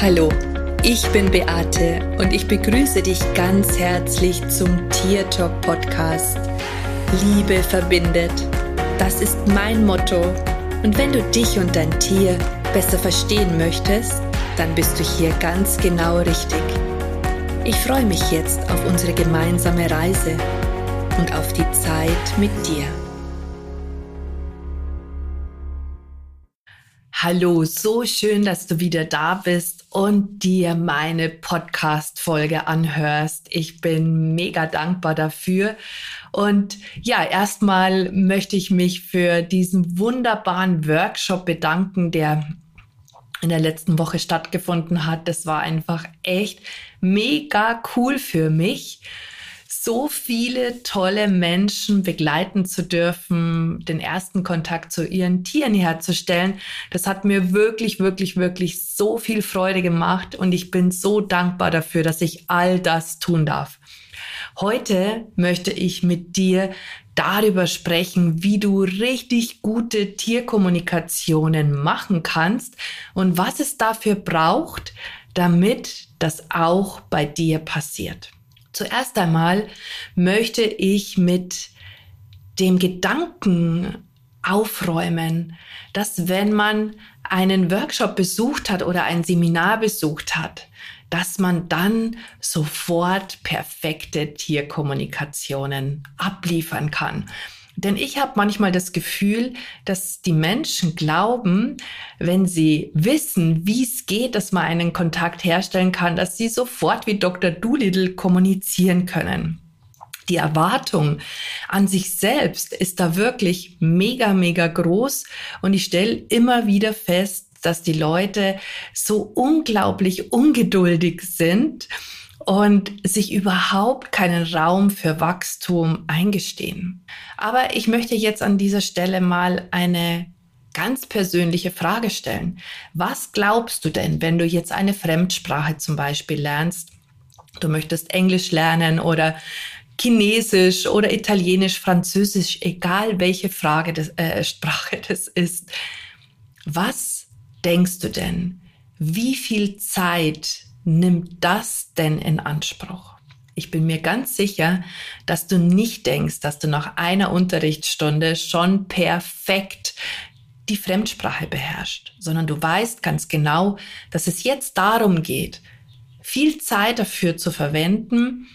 Hallo, ich bin Beate und ich begrüße dich ganz herzlich zum Tier Talk Podcast. Liebe verbindet. Das ist mein Motto. Und wenn du dich und dein Tier besser verstehen möchtest, dann bist du hier ganz genau richtig. Ich freue mich jetzt auf unsere gemeinsame Reise und auf die Zeit mit dir. Hallo, so schön, dass du wieder da bist und dir meine Podcast-Folge anhörst. Ich bin mega dankbar dafür. Und ja, erstmal möchte ich mich für diesen wunderbaren Workshop bedanken, der in der letzten Woche stattgefunden hat. Das war einfach echt mega cool für mich so viele tolle Menschen begleiten zu dürfen, den ersten Kontakt zu ihren Tieren herzustellen. Das hat mir wirklich, wirklich, wirklich so viel Freude gemacht und ich bin so dankbar dafür, dass ich all das tun darf. Heute möchte ich mit dir darüber sprechen, wie du richtig gute Tierkommunikationen machen kannst und was es dafür braucht, damit das auch bei dir passiert. Zuerst einmal möchte ich mit dem Gedanken aufräumen, dass wenn man einen Workshop besucht hat oder ein Seminar besucht hat, dass man dann sofort perfekte Tierkommunikationen abliefern kann. Denn ich habe manchmal das Gefühl, dass die Menschen glauben, wenn sie wissen, wie es geht, dass man einen Kontakt herstellen kann, dass sie sofort wie Dr. Doolittle kommunizieren können. Die Erwartung an sich selbst ist da wirklich mega, mega groß. Und ich stelle immer wieder fest, dass die Leute so unglaublich ungeduldig sind und sich überhaupt keinen Raum für Wachstum eingestehen. Aber ich möchte jetzt an dieser Stelle mal eine ganz persönliche Frage stellen. Was glaubst du denn, wenn du jetzt eine Fremdsprache zum Beispiel lernst? Du möchtest Englisch lernen oder Chinesisch oder Italienisch, Französisch, egal welche Frage das, äh, Sprache das ist. Was denkst du denn? Wie viel Zeit nimmt das denn in Anspruch? Ich bin mir ganz sicher, dass du nicht denkst, dass du nach einer Unterrichtsstunde schon perfekt die Fremdsprache beherrscht, sondern du weißt ganz genau, dass es jetzt darum geht, viel Zeit dafür zu verwenden,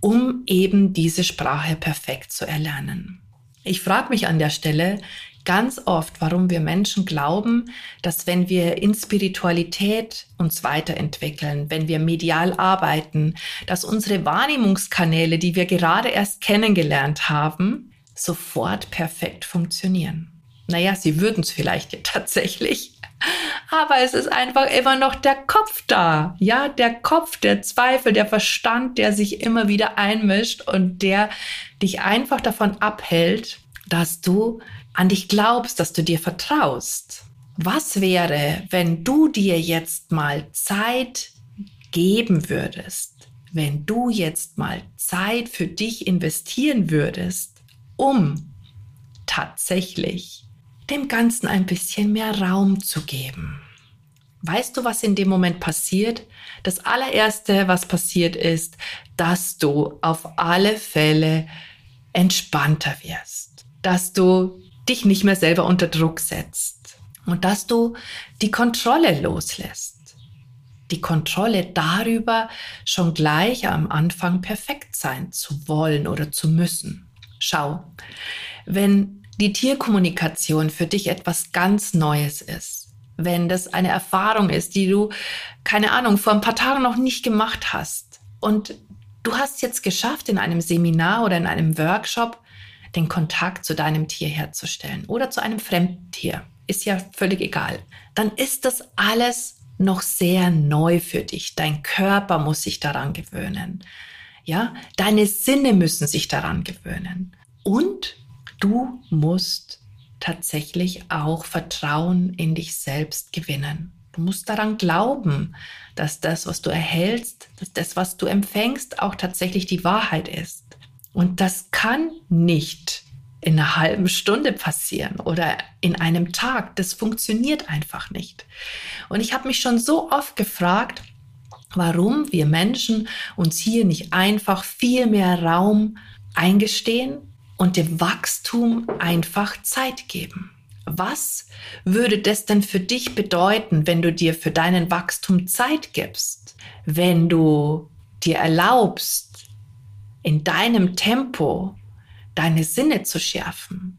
um eben diese Sprache perfekt zu erlernen. Ich frage mich an der Stelle, ganz oft, warum wir Menschen glauben, dass wenn wir in Spiritualität uns weiterentwickeln, wenn wir medial arbeiten, dass unsere Wahrnehmungskanäle, die wir gerade erst kennengelernt haben, sofort perfekt funktionieren. Naja, sie würden es vielleicht tatsächlich, aber es ist einfach immer noch der Kopf da. Ja, der Kopf, der Zweifel, der Verstand, der sich immer wieder einmischt und der dich einfach davon abhält, dass du an dich glaubst, dass du dir vertraust. Was wäre, wenn du dir jetzt mal Zeit geben würdest, wenn du jetzt mal Zeit für dich investieren würdest, um tatsächlich dem Ganzen ein bisschen mehr Raum zu geben? Weißt du, was in dem Moment passiert? Das allererste, was passiert ist, dass du auf alle Fälle entspannter wirst, dass du dich nicht mehr selber unter Druck setzt und dass du die Kontrolle loslässt. Die Kontrolle darüber, schon gleich am Anfang perfekt sein zu wollen oder zu müssen. Schau, wenn die Tierkommunikation für dich etwas ganz Neues ist, wenn das eine Erfahrung ist, die du, keine Ahnung, vor ein paar Tagen noch nicht gemacht hast und du hast jetzt geschafft, in einem Seminar oder in einem Workshop den Kontakt zu deinem Tier herzustellen oder zu einem Fremdtier, ist ja völlig egal, dann ist das alles noch sehr neu für dich. Dein Körper muss sich daran gewöhnen. Ja, deine Sinne müssen sich daran gewöhnen. Und du musst tatsächlich auch Vertrauen in dich selbst gewinnen. Du musst daran glauben, dass das, was du erhältst, dass das, was du empfängst, auch tatsächlich die Wahrheit ist. Und das kann nicht in einer halben Stunde passieren oder in einem Tag. Das funktioniert einfach nicht. Und ich habe mich schon so oft gefragt, warum wir Menschen uns hier nicht einfach viel mehr Raum eingestehen und dem Wachstum einfach Zeit geben. Was würde das denn für dich bedeuten, wenn du dir für deinen Wachstum Zeit gibst? Wenn du dir erlaubst, in deinem Tempo deine Sinne zu schärfen.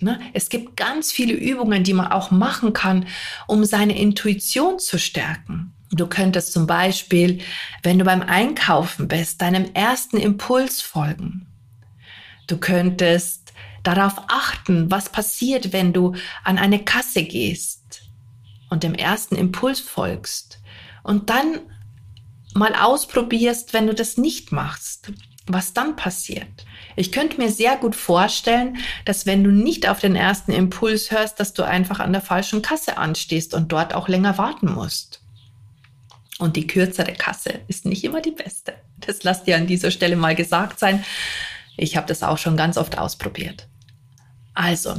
Ne? Es gibt ganz viele Übungen, die man auch machen kann, um seine Intuition zu stärken. Du könntest zum Beispiel, wenn du beim Einkaufen bist, deinem ersten Impuls folgen. Du könntest darauf achten, was passiert, wenn du an eine Kasse gehst und dem ersten Impuls folgst. Und dann mal ausprobierst, wenn du das nicht machst, was dann passiert. Ich könnte mir sehr gut vorstellen, dass wenn du nicht auf den ersten Impuls hörst, dass du einfach an der falschen Kasse anstehst und dort auch länger warten musst. Und die kürzere Kasse ist nicht immer die beste. Das lass dir an dieser Stelle mal gesagt sein. Ich habe das auch schon ganz oft ausprobiert. Also,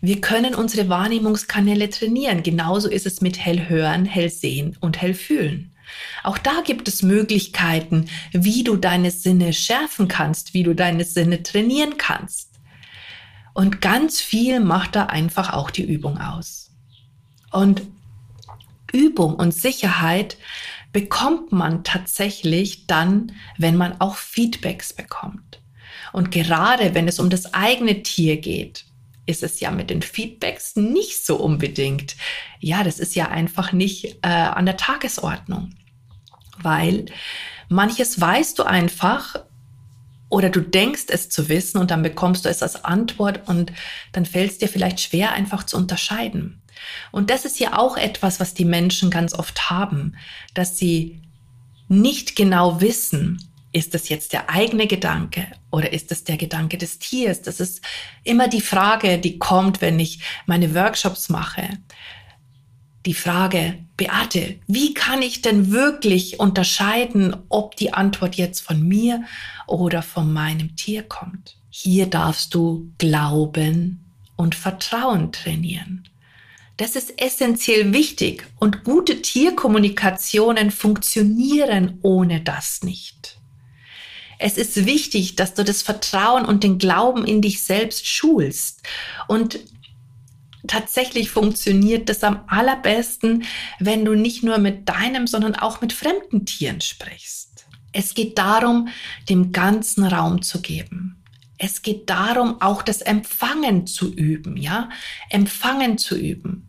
wir können unsere Wahrnehmungskanäle trainieren. Genauso ist es mit hellhören, hellsehen und hellfühlen. Auch da gibt es Möglichkeiten, wie du deine Sinne schärfen kannst, wie du deine Sinne trainieren kannst. Und ganz viel macht da einfach auch die Übung aus. Und Übung und Sicherheit bekommt man tatsächlich dann, wenn man auch Feedbacks bekommt. Und gerade wenn es um das eigene Tier geht, ist es ja mit den Feedbacks nicht so unbedingt. Ja, das ist ja einfach nicht äh, an der Tagesordnung weil manches weißt du einfach oder du denkst es zu wissen und dann bekommst du es als Antwort und dann fällt es dir vielleicht schwer einfach zu unterscheiden. Und das ist ja auch etwas, was die Menschen ganz oft haben, dass sie nicht genau wissen, ist das jetzt der eigene Gedanke oder ist das der Gedanke des Tiers? Das ist immer die Frage, die kommt, wenn ich meine Workshops mache die Frage, Beate, wie kann ich denn wirklich unterscheiden, ob die Antwort jetzt von mir oder von meinem Tier kommt? Hier darfst du Glauben und Vertrauen trainieren. Das ist essentiell wichtig und gute Tierkommunikationen funktionieren ohne das nicht. Es ist wichtig, dass du das Vertrauen und den Glauben in dich selbst schulst und tatsächlich funktioniert das am allerbesten, wenn du nicht nur mit deinem, sondern auch mit fremden Tieren sprichst. Es geht darum, dem ganzen Raum zu geben. Es geht darum, auch das Empfangen zu üben, ja? Empfangen zu üben.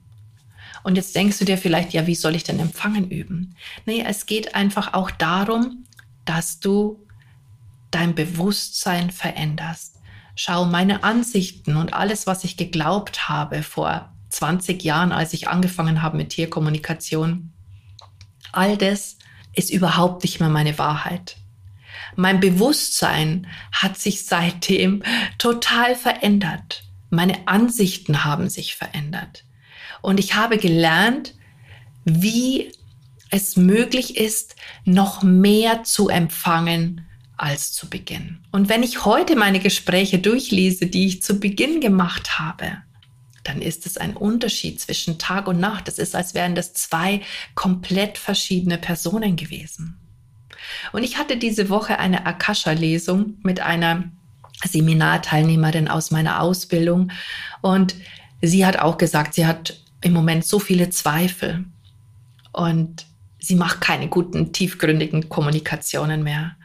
Und jetzt denkst du dir vielleicht, ja, wie soll ich denn Empfangen üben? Nee, es geht einfach auch darum, dass du dein Bewusstsein veränderst schau meine Ansichten und alles, was ich geglaubt habe vor 20 Jahren, als ich angefangen habe mit Tierkommunikation, all das ist überhaupt nicht mehr meine Wahrheit. Mein Bewusstsein hat sich seitdem total verändert. Meine Ansichten haben sich verändert. Und ich habe gelernt, wie es möglich ist, noch mehr zu empfangen als zu Beginn. Und wenn ich heute meine Gespräche durchlese, die ich zu Beginn gemacht habe, dann ist es ein Unterschied zwischen Tag und Nacht. Es ist, als wären das zwei komplett verschiedene Personen gewesen. Und ich hatte diese Woche eine Akasha-Lesung mit einer Seminarteilnehmerin aus meiner Ausbildung. Und sie hat auch gesagt, sie hat im Moment so viele Zweifel. Und sie macht keine guten, tiefgründigen Kommunikationen mehr.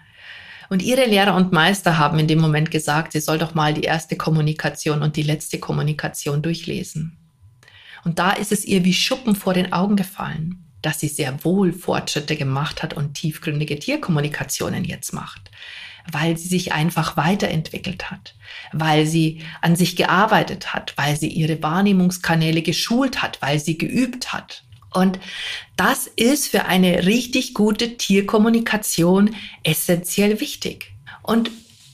Und ihre Lehrer und Meister haben in dem Moment gesagt, sie soll doch mal die erste Kommunikation und die letzte Kommunikation durchlesen. Und da ist es ihr wie Schuppen vor den Augen gefallen, dass sie sehr wohl Fortschritte gemacht hat und tiefgründige Tierkommunikationen jetzt macht, weil sie sich einfach weiterentwickelt hat, weil sie an sich gearbeitet hat, weil sie ihre Wahrnehmungskanäle geschult hat, weil sie geübt hat. Und das ist für eine richtig gute Tierkommunikation essentiell wichtig. Und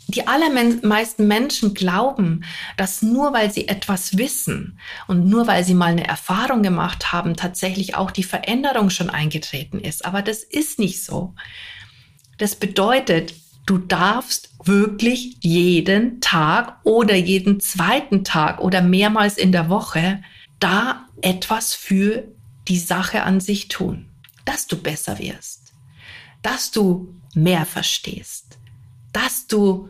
die allermeisten Menschen glauben, dass nur weil sie etwas wissen und nur weil sie mal eine Erfahrung gemacht haben, tatsächlich auch die Veränderung schon eingetreten ist. Aber das ist nicht so. Das bedeutet, du darfst wirklich jeden Tag oder jeden zweiten Tag oder mehrmals in der Woche da etwas für die Sache an sich tun, dass du besser wirst, dass du mehr verstehst, dass du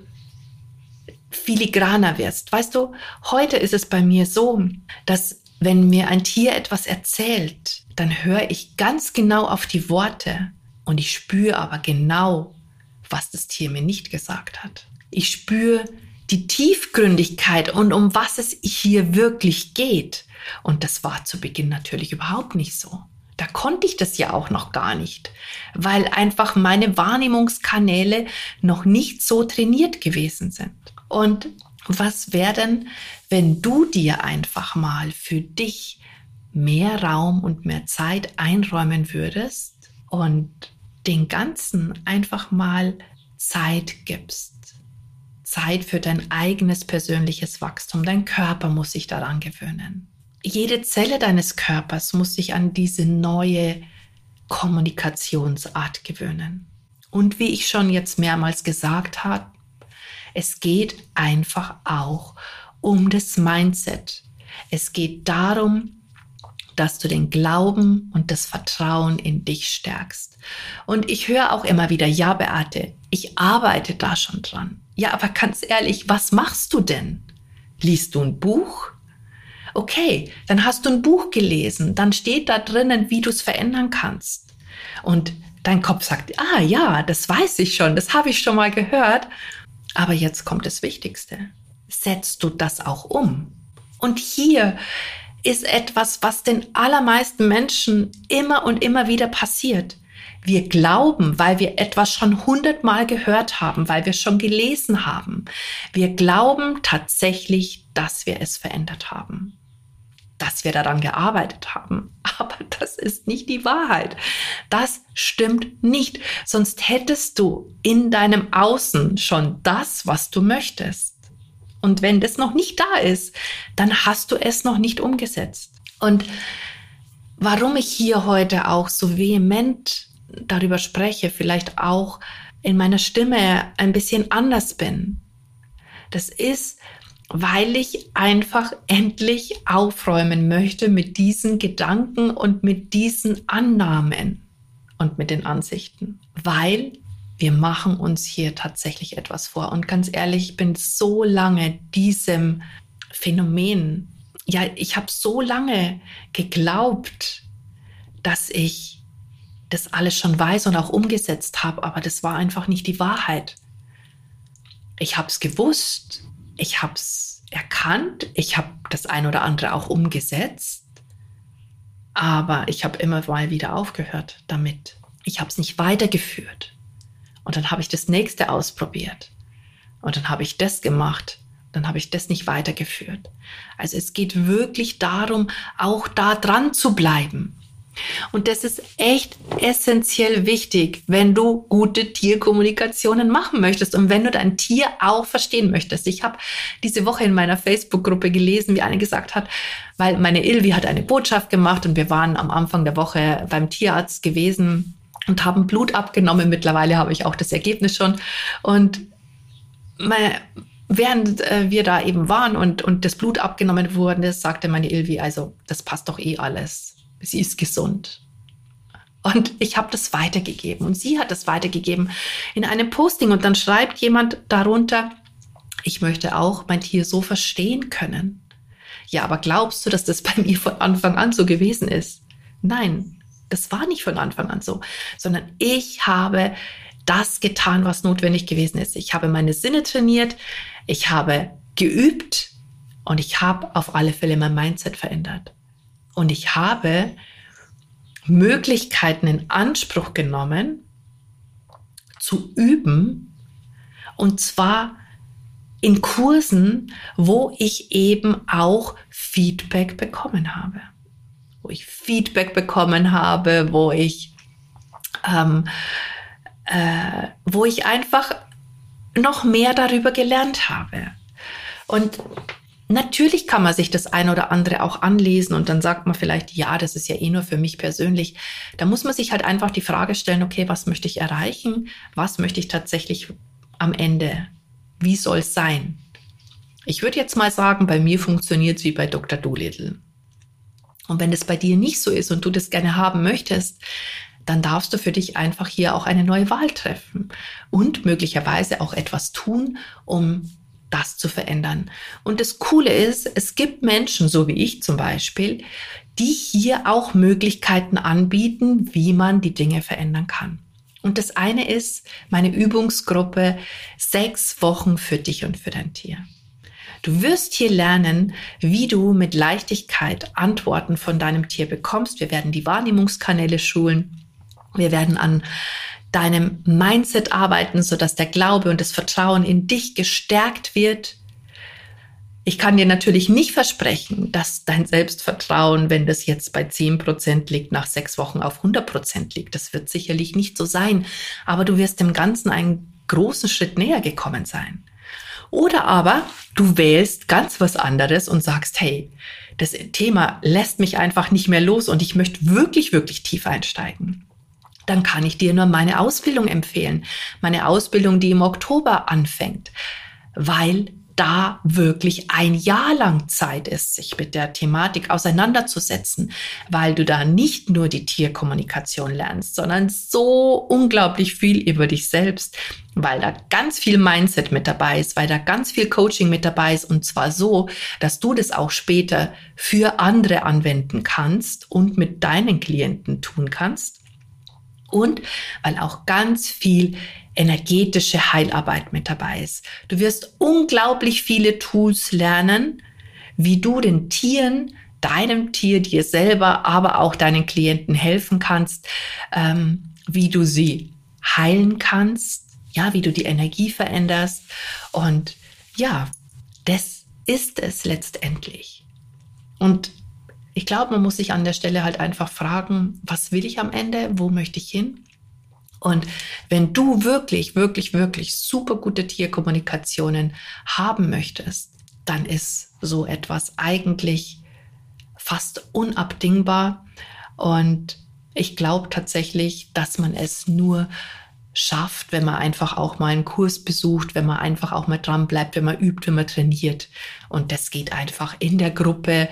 filigraner wirst. Weißt du, heute ist es bei mir so, dass wenn mir ein Tier etwas erzählt, dann höre ich ganz genau auf die Worte und ich spüre aber genau, was das Tier mir nicht gesagt hat. Ich spüre die Tiefgründigkeit und um was es hier wirklich geht. Und das war zu Beginn natürlich überhaupt nicht so. Da konnte ich das ja auch noch gar nicht, weil einfach meine Wahrnehmungskanäle noch nicht so trainiert gewesen sind. Und was wäre denn, wenn du dir einfach mal für dich mehr Raum und mehr Zeit einräumen würdest und den Ganzen einfach mal Zeit gibst? Zeit für dein eigenes persönliches Wachstum. Dein Körper muss sich daran gewöhnen. Jede Zelle deines Körpers muss sich an diese neue Kommunikationsart gewöhnen. Und wie ich schon jetzt mehrmals gesagt habe, es geht einfach auch um das Mindset. Es geht darum, dass du den Glauben und das Vertrauen in dich stärkst. Und ich höre auch immer wieder, ja, Beate, ich arbeite da schon dran. Ja, aber ganz ehrlich, was machst du denn? Liest du ein Buch? Okay, dann hast du ein Buch gelesen, dann steht da drinnen, wie du es verändern kannst. Und dein Kopf sagt, ah ja, das weiß ich schon, das habe ich schon mal gehört. Aber jetzt kommt das Wichtigste. Setzt du das auch um? Und hier ist etwas, was den allermeisten Menschen immer und immer wieder passiert. Wir glauben, weil wir etwas schon hundertmal gehört haben, weil wir schon gelesen haben. Wir glauben tatsächlich, dass wir es verändert haben, dass wir daran gearbeitet haben. Aber das ist nicht die Wahrheit. Das stimmt nicht. Sonst hättest du in deinem Außen schon das, was du möchtest. Und wenn das noch nicht da ist, dann hast du es noch nicht umgesetzt. Und warum ich hier heute auch so vehement darüber spreche, vielleicht auch in meiner Stimme ein bisschen anders bin, das ist, weil ich einfach endlich aufräumen möchte mit diesen Gedanken und mit diesen Annahmen und mit den Ansichten, weil wir machen uns hier tatsächlich etwas vor. Und ganz ehrlich, ich bin so lange diesem Phänomen, ja, ich habe so lange geglaubt, dass ich das alles schon weiß und auch umgesetzt habe, aber das war einfach nicht die Wahrheit. Ich habe es gewusst, ich habe es erkannt, ich habe das ein oder andere auch umgesetzt, aber ich habe immer mal wieder aufgehört damit. Ich habe es nicht weitergeführt. Und dann habe ich das nächste ausprobiert. Und dann habe ich das gemacht. Dann habe ich das nicht weitergeführt. Also es geht wirklich darum, auch da dran zu bleiben. Und das ist echt essentiell wichtig, wenn du gute Tierkommunikationen machen möchtest und wenn du dein Tier auch verstehen möchtest. Ich habe diese Woche in meiner Facebook-Gruppe gelesen, wie eine gesagt hat, weil meine Ilvi hat eine Botschaft gemacht und wir waren am Anfang der Woche beim Tierarzt gewesen und haben Blut abgenommen. Mittlerweile habe ich auch das Ergebnis schon. Und meine, während äh, wir da eben waren und, und das Blut abgenommen wurde, sagte meine Ilvi, also das passt doch eh alles. Sie ist gesund. Und ich habe das weitergegeben und sie hat das weitergegeben in einem Posting und dann schreibt jemand darunter, ich möchte auch mein Tier so verstehen können. Ja, aber glaubst du, dass das bei mir von Anfang an so gewesen ist? Nein, das war nicht von Anfang an so, sondern ich habe das getan, was notwendig gewesen ist. Ich habe meine Sinne trainiert, ich habe geübt und ich habe auf alle Fälle mein Mindset verändert. Und ich habe Möglichkeiten in Anspruch genommen, zu üben, und zwar in Kursen, wo ich eben auch Feedback bekommen habe wo ich Feedback bekommen habe, wo ich, ähm, äh, wo ich einfach noch mehr darüber gelernt habe. Und natürlich kann man sich das eine oder andere auch anlesen und dann sagt man vielleicht, ja, das ist ja eh nur für mich persönlich. Da muss man sich halt einfach die Frage stellen, okay, was möchte ich erreichen? Was möchte ich tatsächlich am Ende? Wie soll es sein? Ich würde jetzt mal sagen, bei mir funktioniert es wie bei Dr. Doolittle. Und wenn es bei dir nicht so ist und du das gerne haben möchtest, dann darfst du für dich einfach hier auch eine neue Wahl treffen und möglicherweise auch etwas tun, um das zu verändern. Und das Coole ist, es gibt Menschen, so wie ich zum Beispiel, die hier auch Möglichkeiten anbieten, wie man die Dinge verändern kann. Und das eine ist meine Übungsgruppe sechs Wochen für dich und für dein Tier. Du wirst hier lernen, wie du mit Leichtigkeit Antworten von deinem Tier bekommst. Wir werden die Wahrnehmungskanäle schulen. Wir werden an deinem Mindset arbeiten, sodass der Glaube und das Vertrauen in dich gestärkt wird. Ich kann dir natürlich nicht versprechen, dass dein Selbstvertrauen, wenn das jetzt bei 10% liegt, nach sechs Wochen auf 100% liegt. Das wird sicherlich nicht so sein, aber du wirst dem Ganzen einen großen Schritt näher gekommen sein. Oder aber du wählst ganz was anderes und sagst, hey, das Thema lässt mich einfach nicht mehr los und ich möchte wirklich, wirklich tief einsteigen dann kann ich dir nur meine Ausbildung empfehlen. Meine Ausbildung, die im Oktober anfängt, weil da wirklich ein Jahr lang Zeit ist, sich mit der Thematik auseinanderzusetzen, weil du da nicht nur die Tierkommunikation lernst, sondern so unglaublich viel über dich selbst, weil da ganz viel Mindset mit dabei ist, weil da ganz viel Coaching mit dabei ist. Und zwar so, dass du das auch später für andere anwenden kannst und mit deinen Klienten tun kannst und weil auch ganz viel energetische Heilarbeit mit dabei ist. Du wirst unglaublich viele Tools lernen, wie du den Tieren, deinem Tier, dir selber, aber auch deinen Klienten helfen kannst, ähm, wie du sie heilen kannst, ja, wie du die Energie veränderst. Und ja, das ist es letztendlich. Und ich glaube, man muss sich an der Stelle halt einfach fragen, was will ich am Ende? Wo möchte ich hin? Und wenn du wirklich, wirklich, wirklich super gute Tierkommunikationen haben möchtest, dann ist so etwas eigentlich fast unabdingbar. Und ich glaube tatsächlich, dass man es nur schafft, wenn man einfach auch mal einen Kurs besucht, wenn man einfach auch mal dran bleibt, wenn man übt, wenn man trainiert. Und das geht einfach in der Gruppe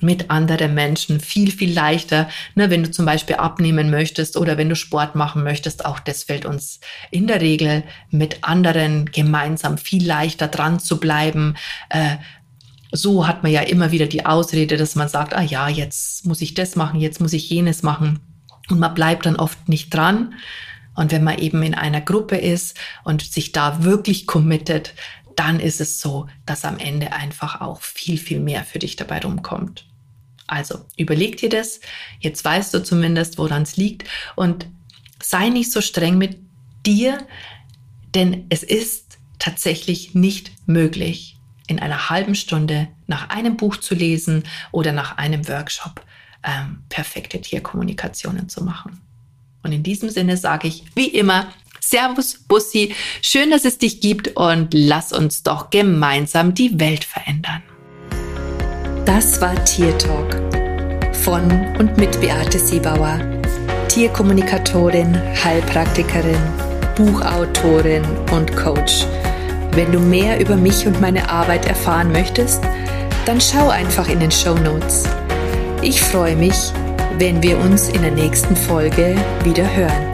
mit anderen Menschen viel, viel leichter. Ne, wenn du zum Beispiel abnehmen möchtest oder wenn du Sport machen möchtest, auch das fällt uns in der Regel mit anderen gemeinsam viel leichter dran zu bleiben. Äh, so hat man ja immer wieder die Ausrede, dass man sagt, ah ja, jetzt muss ich das machen, jetzt muss ich jenes machen. Und man bleibt dann oft nicht dran. Und wenn man eben in einer Gruppe ist und sich da wirklich committet, dann ist es so, dass am Ende einfach auch viel, viel mehr für dich dabei rumkommt. Also überleg dir das. Jetzt weißt du zumindest, woran es liegt. Und sei nicht so streng mit dir, denn es ist tatsächlich nicht möglich, in einer halben Stunde nach einem Buch zu lesen oder nach einem Workshop ähm, perfekte Tierkommunikationen zu machen. Und in diesem Sinne sage ich wie immer, Servus, Bussi, schön, dass es dich gibt und lass uns doch gemeinsam die Welt verändern. Das war Tier Talk von und mit Beate Siebauer, Tierkommunikatorin, Heilpraktikerin, Buchautorin und Coach. Wenn du mehr über mich und meine Arbeit erfahren möchtest, dann schau einfach in den Show Notes. Ich freue mich, wenn wir uns in der nächsten Folge wieder hören.